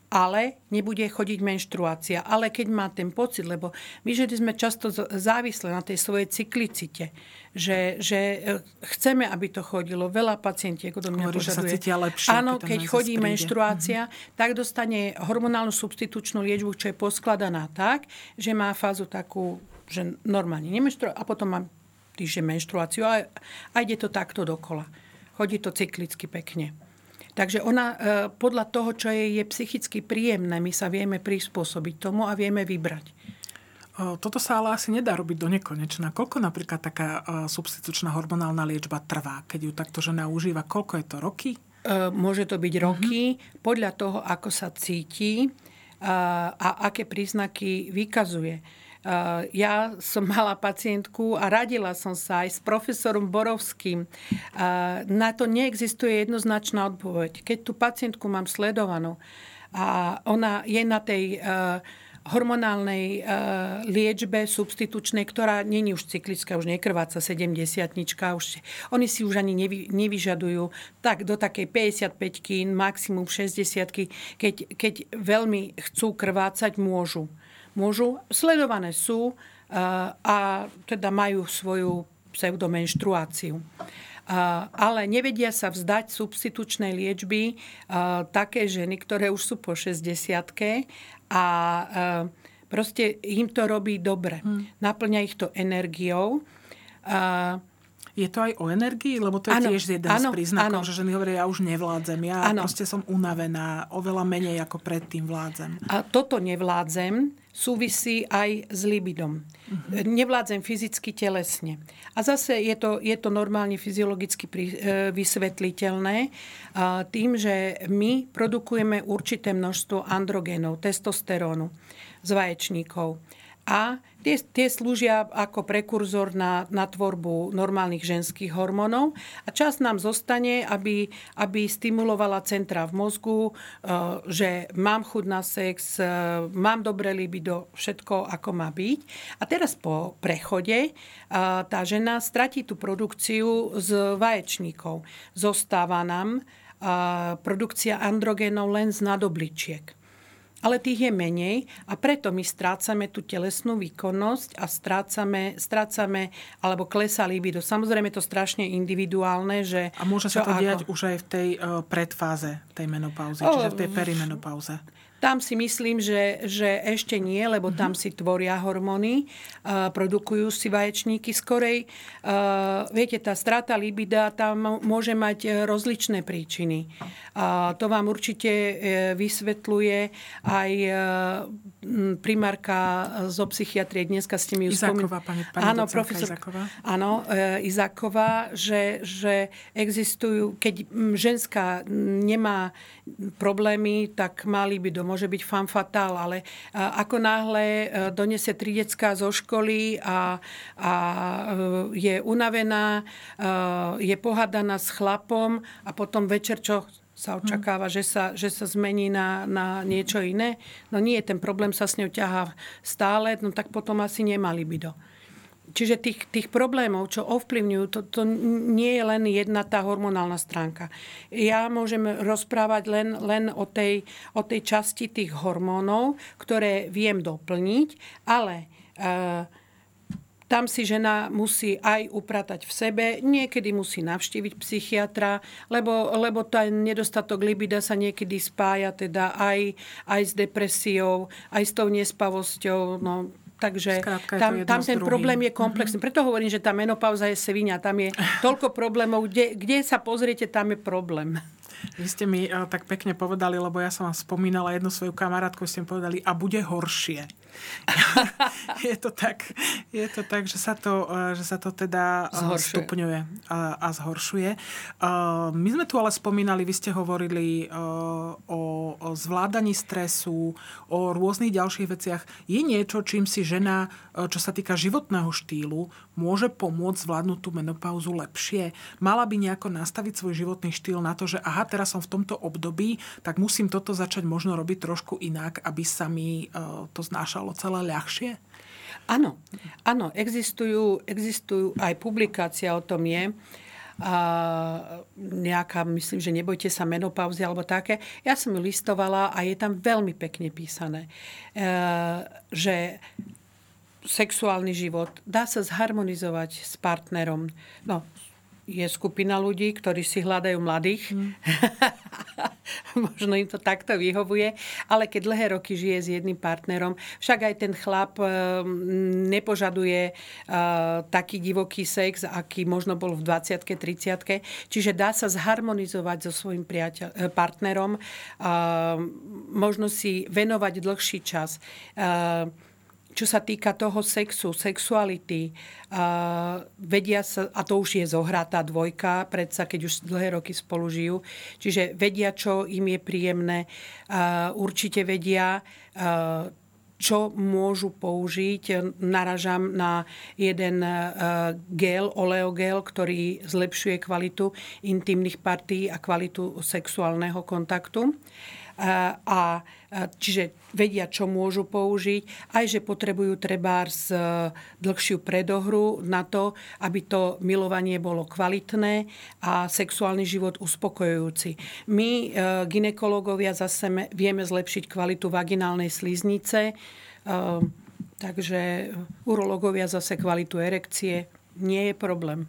ale nebude chodiť menštruácia. Ale keď má ten pocit, lebo my ženy sme často závislé na tej svojej cyklicite, že, že e, chceme, aby to chodilo. Veľa pacientiek do mňa Hovorí, požaduje. Že sa lepšie, Áno, keď chodí menštruácia, mm-hmm. tak dostane hormonálnu substitučnú liečbu, čo je poskladaná tak, že má fázu takú, že normálne nemenštruácia a potom má týždeň menštruáciu a, a ide to takto dokola. Chodí to cyklicky pekne. Takže ona e, podľa toho, čo je, je psychicky príjemné, my sa vieme prispôsobiť tomu a vieme vybrať. Toto sa ale asi nedá robiť do nekonečna. Koľko napríklad taká e, substitučná hormonálna liečba trvá, keď ju takto žena užíva? Koľko je to? Roky? E, môže to byť roky, uh-huh. podľa toho, ako sa cíti a, a aké príznaky vykazuje. Eh, ja som mala pacientku a radila som sa aj s profesorom Borovským. Eh, na to neexistuje jednoznačná odpoveď. Keď tú pacientku mám sledovanú a ona je na tej eh, hormonálnej liečbe substitučnej, ktorá není už cyklická, už nekrváca 70 už Oni si už ani nevy, nevyžadujú tak do takej 55 maximum 60 keď, keď veľmi chcú krvácať, môžu môžu, sledované sú eh, a teda majú svoju pseudomenštruáciu. Eh, ale nevedia sa vzdať substitučnej liečby eh, také ženy, ktoré už sú po 60 a proste im to robí dobre. Hmm. Naplňa ich to energiou. Je to aj o energii? Lebo to je ano, tiež jeden ano, z príznakov, ano. že ženy hovoria, ja už nevládzem, ja ano. proste som unavená, oveľa menej ako predtým vládzem. A toto nevládzem súvisí aj s libidom. Uh-huh. Nevládzem fyzicky, telesne. A zase je to, je to normálne fyziologicky pri, e, vysvetliteľné tým, že my produkujeme určité množstvo androgénov, testosterónu z vaječníkov a tie, tie slúžia ako prekurzor na, na tvorbu normálnych ženských hormónov a čas nám zostane, aby, aby stimulovala centra v mozgu, e, že mám chuť na sex, e, mám dobré libido, všetko ako má byť. A teraz po prechode e, tá žena stratí tú produkciu z vaječníkov. Zostáva nám produkcia androgénov len z nadobličiek ale tých je menej a preto my strácame tú telesnú výkonnosť a strácame, strácame alebo klesá libido. Samozrejme to strašne individuálne, že... A môže sa to ako... diať už aj v tej uh, predfáze tej menopauzy, o, čiže v tej perimenopauze. Tam si myslím, že, že ešte nie, lebo tam si tvoria hormóny, uh, produkujú si vaječníky skorej. Uh, viete, tá strata libida tam môže mať rozličné príčiny. Uh, to vám určite vysvetľuje aj primárka zo psychiatrie. Dneska ste mi ju Izáková, pani, pani áno, profesor, Izáková. Áno, Izáková, že, že existujú, keď ženská nemá problémy, tak má libido môže byť fan fatal, ale ako náhle donese tri decka zo školy a, a je unavená, je pohadaná s chlapom a potom večer čo sa očakáva, že sa, že sa zmení na, na niečo iné. No nie, ten problém sa s ňou ťahá stále, no tak potom asi nemali by do. Čiže tých, tých problémov, čo ovplyvňujú, to, to nie je len jedna tá hormonálna stránka. Ja môžem rozprávať len, len o, tej, o tej časti tých hormónov, ktoré viem doplniť, ale uh, tam si žena musí aj upratať v sebe, niekedy musí navštíviť psychiatra, lebo, lebo ten nedostatok libida sa niekedy spája teda aj, aj s depresiou, aj s tou nespavosťou. No, Takže Skrátka, tam, tam ten druhým. problém je komplexný. Mm-hmm. Preto hovorím, že tá menopauza je svinia. Tam je toľko problémov. Kde, kde sa pozriete, tam je problém. Vy ste mi uh, tak pekne povedali, lebo ja som vám spomínala jednu svoju kamarátku, ste mi povedali, a bude horšie. je, to tak, je to tak, že sa to, eh, že sa to teda eh, zhoršuje. stupňuje a, a zhoršuje. Eh, my sme tu ale spomínali, vy ste hovorili o, o zvládaní stresu, o rôznych ďalších veciach. Je niečo, čím si žena, čo sa týka životného štýlu, môže pomôcť zvládnuť tú menopauzu lepšie? Mala by nejako nastaviť svoj životný štýl na to, že aha, teraz som v tomto období, tak musím toto začať možno robiť trošku inak, aby sa mi to znášalo bolo celé ľahšie? Áno, áno, existujú, existujú aj publikácia o tom je, a nejaká, myslím, že nebojte sa menopauzy alebo také. Ja som ju listovala a je tam veľmi pekne písané, e, že sexuálny život dá sa zharmonizovať s partnerom. No, je skupina ľudí, ktorí si hľadajú mladých. Mm. Možno im to takto vyhovuje. Ale keď dlhé roky žije s jedným partnerom, však aj ten chlap e, nepožaduje e, taký divoký sex, aký možno bol v 20 30 Čiže dá sa zharmonizovať so svojím priateľ, e, partnerom. Možno si venovať dlhší čas. Čo sa týka toho sexu, sexuality, a vedia sa, a to už je zohratá dvojka, predsa keď už dlhé roky spolu žijú, čiže vedia, čo im je príjemné, a určite vedia, a čo môžu použiť. Naražam na jeden gel, oleogel, ktorý zlepšuje kvalitu intimných partí a kvalitu sexuálneho kontaktu a čiže vedia, čo môžu použiť, aj že potrebujú trebárs e, dlhšiu predohru na to, aby to milovanie bolo kvalitné a sexuálny život uspokojujúci. My, e, ginekológovia, zase vieme zlepšiť kvalitu vaginálnej sliznice, e, takže urológovia zase kvalitu erekcie. Nie je problém.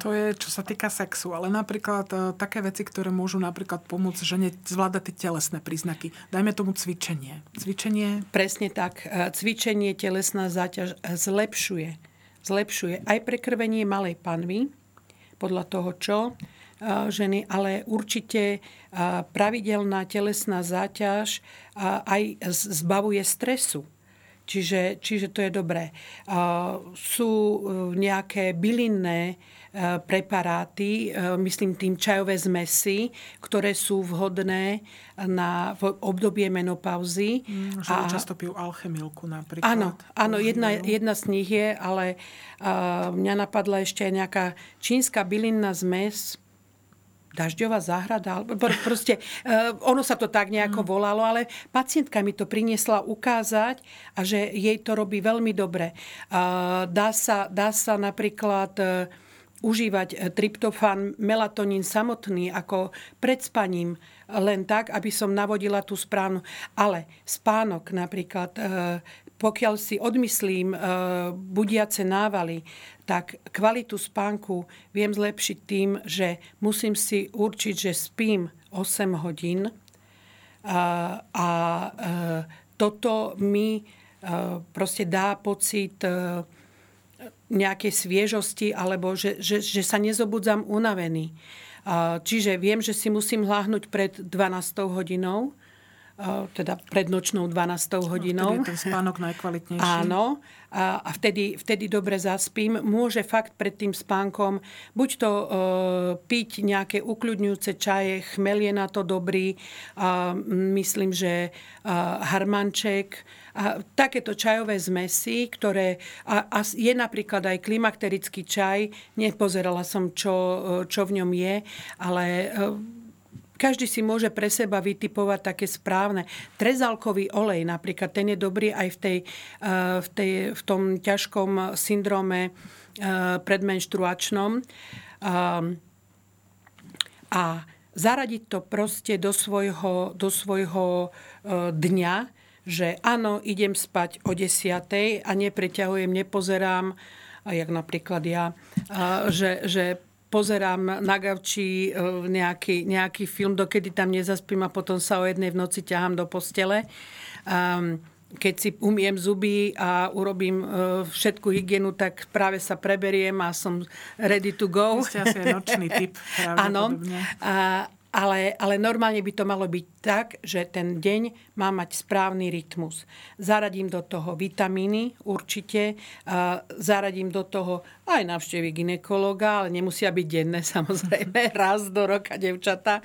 To je, čo sa týka sexu, ale napríklad uh, také veci, ktoré môžu napríklad pomôcť žene zvládať tie telesné príznaky. Dajme tomu cvičenie. Cvičenie... Presne tak. E, cvičenie, telesná záťaž e, zlepšuje. Zlepšuje aj prekrvenie malej panvy, podľa toho čo ženy, ale určite pravidelná telesná záťaž aj zbavuje stresu. Čiže, čiže to je dobré. Sú nejaké bylinné preparáty, eh, myslím tým čajové zmesy, ktoré sú vhodné na v obdobie menopauzy. Mm, a, často pijú alchemilku napríklad. Áno, áno jedna, jedna z nich je, ale uh, mňa napadla ešte nejaká čínska bylinná zmes, dažďová záhrada, alebo proste uh, ono sa to tak nejako mm. volalo, ale pacientka mi to priniesla ukázať a že jej to robí veľmi dobre. Uh, dá, sa, dá sa napríklad uh, užívať e, tryptofán, melatonín samotný ako pred spaním, len tak, aby som navodila tú správnu. Ale spánok napríklad, e, pokiaľ si odmyslím e, budiace návaly, tak kvalitu spánku viem zlepšiť tým, že musím si určiť, že spím 8 hodín a, a toto mi proste dá pocit nejakej sviežosti alebo že, že, že sa nezobudzam unavený. Čiže viem, že si musím hláhnuť pred 12 hodinou teda pred nočnou 12 hodinou. No, ten spánok najkvalitnejší. Áno, a, a vtedy, vtedy dobre zaspím. Môže fakt pred tým spánkom buď to e, piť nejaké ukľudňujúce čaje, chmel je na to dobrý, a myslím, že a, harmanček, a takéto čajové zmesy, ktoré a, a je napríklad aj klimakterický čaj, nepozerala som, čo, čo v ňom je, ale e, každý si môže pre seba vytipovať také správne. Trezalkový olej napríklad, ten je dobrý aj v, tej, eh, v, tej, v tom ťažkom syndróme eh, predmenštruačnom. Ehm, a zaradiť to proste do svojho, do svojho eh, dňa, že áno, idem spať o desiatej a nepreťahujem, nepozerám, jak napríklad ja, že, že pozerám na gavči e, nejaký, nejaký film, dokedy tam nezaspím a potom sa o jednej v noci ťahám do postele. Um, keď si umiem zuby a urobím e, všetku hygienu, tak práve sa preberiem a som ready to go. Vy ste asi nočný typ. Áno. Ale, ale normálne by to malo byť tak, že ten deň má mať správny rytmus. Zaradím do toho vitamíny určite, zaradím do toho aj návštevy ginekologa, ale nemusia byť denné samozrejme, raz do roka, devčata.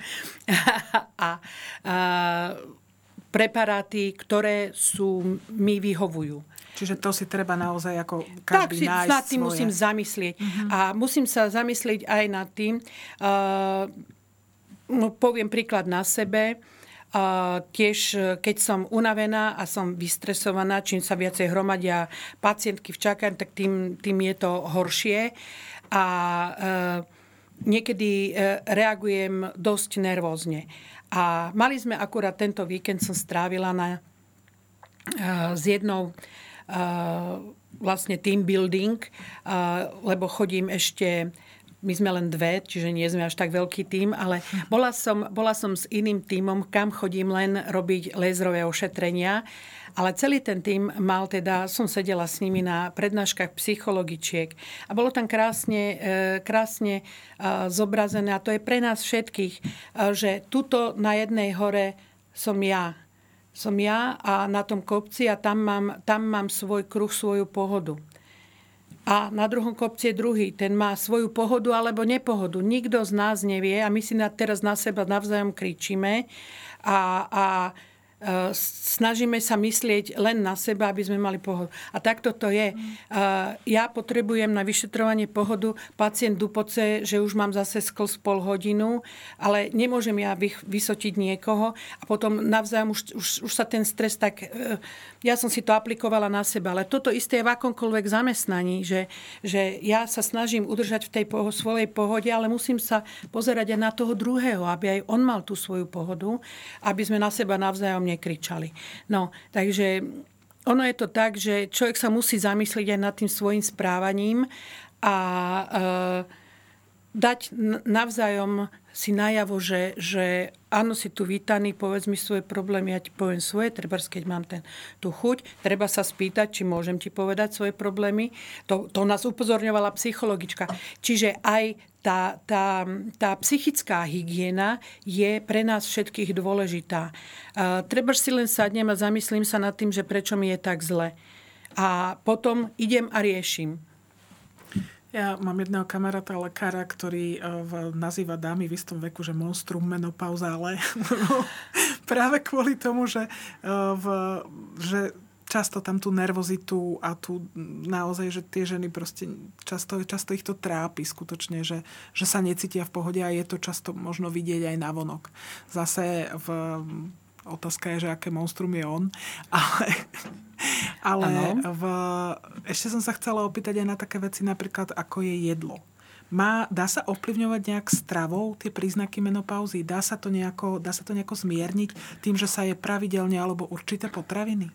A, a preparáty, ktoré sú, mi vyhovujú. Čiže to si treba naozaj ako každý tak si nájsť nad tým svoje. musím zamyslieť. Uh-huh. A musím sa zamyslieť aj nad tým, uh, No, poviem príklad na sebe. A tiež, keď som unavená a som vystresovaná, čím sa viacej hromadia pacientky v čakaní, tak tým, tým je to horšie. A e, niekedy e, reagujem dosť nervózne. A mali sme akurát tento víkend, som strávila na, e, s jednou e, vlastne team building, e, lebo chodím ešte my sme len dve, čiže nie sme až tak veľký tým, ale bola som, bola som s iným týmom, kam chodím len robiť lézrové ošetrenia. Ale celý ten tým mal teda, som sedela s nimi na prednáškach psychologičiek a bolo tam krásne, e, krásne e, zobrazené a to je pre nás všetkých, e, že tuto na jednej hore som ja. Som ja a na tom kopci a tam mám, tam mám svoj kruh, svoju pohodu a na druhom kopci je druhý. Ten má svoju pohodu alebo nepohodu. Nikto z nás nevie a my si na, teraz na seba navzájom kričíme a, a snažíme sa myslieť len na seba, aby sme mali pohodu. A takto to je. E, ja potrebujem na vyšetrovanie pohodu pacient dupoce, že už mám zase sklz pol hodinu, ale nemôžem ja vysotiť niekoho a potom navzájom už, už, už sa ten stres tak... E, ja som si to aplikovala na seba, ale toto isté je v akomkoľvek zamestnaní, že, že ja sa snažím udržať v tej poho- svojej pohode, ale musím sa pozerať aj na toho druhého, aby aj on mal tú svoju pohodu, aby sme na seba navzájom nekričali. No, takže ono je to tak, že človek sa musí zamyslieť aj nad tým svojim správaním a e, dať navzájom si najavo, že, že áno, si tu vítaný, povedz mi svoje problémy, ja ti poviem svoje, treba, keď mám ten, tú chuť, treba sa spýtať, či môžem ti povedať svoje problémy. To, to nás upozorňovala psychologička. Čiže aj tá, tá, tá psychická hygiena je pre nás všetkých dôležitá. Uh, treba si len sadnem a zamyslím sa nad tým, že prečo mi je tak zle. A potom idem a riešim. Ja mám jedného kamaráta, lekára, ktorý uh, nazýva dámy v istom veku, že monstrum menopauzále. Práve kvôli tomu, že, uh, v, že často tam tú nervozitu a tu naozaj, že tie ženy proste často, často ich to trápi skutočne, že, že sa necítia v pohode a je to často možno vidieť aj na vonok. Zase v, otázka je, že aké monstrum je on, ale, ale v, ešte som sa chcela opýtať aj na také veci napríklad, ako je jedlo. Má, dá sa ovplyvňovať nejak stravou tie príznaky menopauzy? Dá sa, to nejako, dá sa to nejako zmierniť tým, že sa je pravidelne alebo určité potraviny?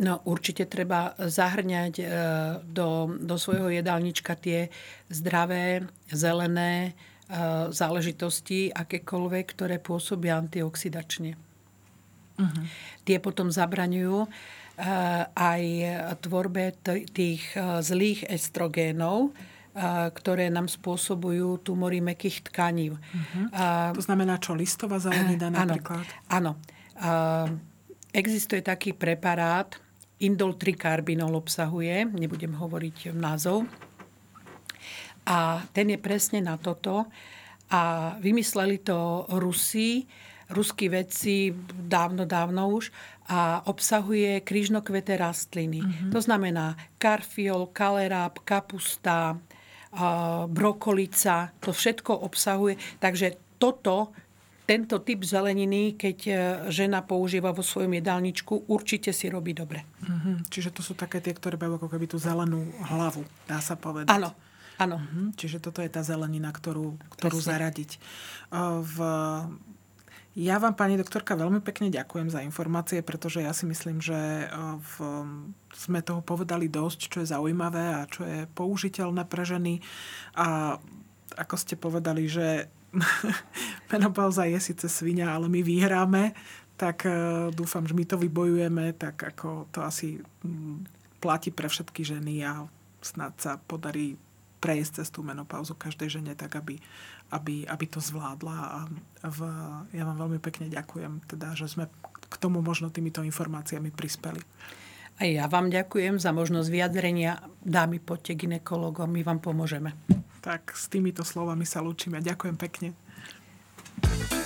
No určite treba zahrňať e, do, do svojho jedálnička tie zdravé, zelené e, záležitosti, akékoľvek, ktoré pôsobia antioxidačne. Uh-huh. Tie potom zabraňujú e, aj tvorbe tých zlých estrogénov, ktoré nám spôsobujú tumory mekých tkaní. Uh-huh. To znamená čo? Listová zelenina napríklad? Áno. áno Existuje taký preparát, indol trikarbinol obsahuje, nebudem hovoriť názov. A ten je presne na toto. A vymysleli to Rusi, ruskí vedci dávno, dávno už a obsahuje krížnokveté rastliny. Mm-hmm. To znamená karfiol, kaleráb, kapusta, brokolica, to všetko obsahuje. Takže toto tento typ zeleniny, keď e, žena používa vo svojom jedálničku, určite si robí dobre. Mm-hmm. Čiže to sú také tie, ktoré majú ako keby tú zelenú hlavu, dá sa povedať. Áno, áno. Mm-hmm. Čiže toto je tá zelenina, ktorú, ktorú zaradiť. V ja vám, pani doktorka, veľmi pekne ďakujem za informácie, pretože ja si myslím, že v, sme toho povedali dosť, čo je zaujímavé a čo je použiteľné pre ženy. A ako ste povedali, že menopauza je síce svinia, ale my vyhráme, tak uh, dúfam, že my to vybojujeme, tak ako to asi um, platí pre všetky ženy a snad sa podarí prejsť cez tú menopauzu každej žene tak, aby, aby, aby to zvládla. A v, ja vám veľmi pekne ďakujem, teda, že sme k tomu možno týmito informáciami prispeli. A ja vám ďakujem za možnosť vyjadrenia. Dámy, poďte ginekologom, my vám pomôžeme. Tak s týmito slovami sa lúčime. Ďakujem pekne. thank you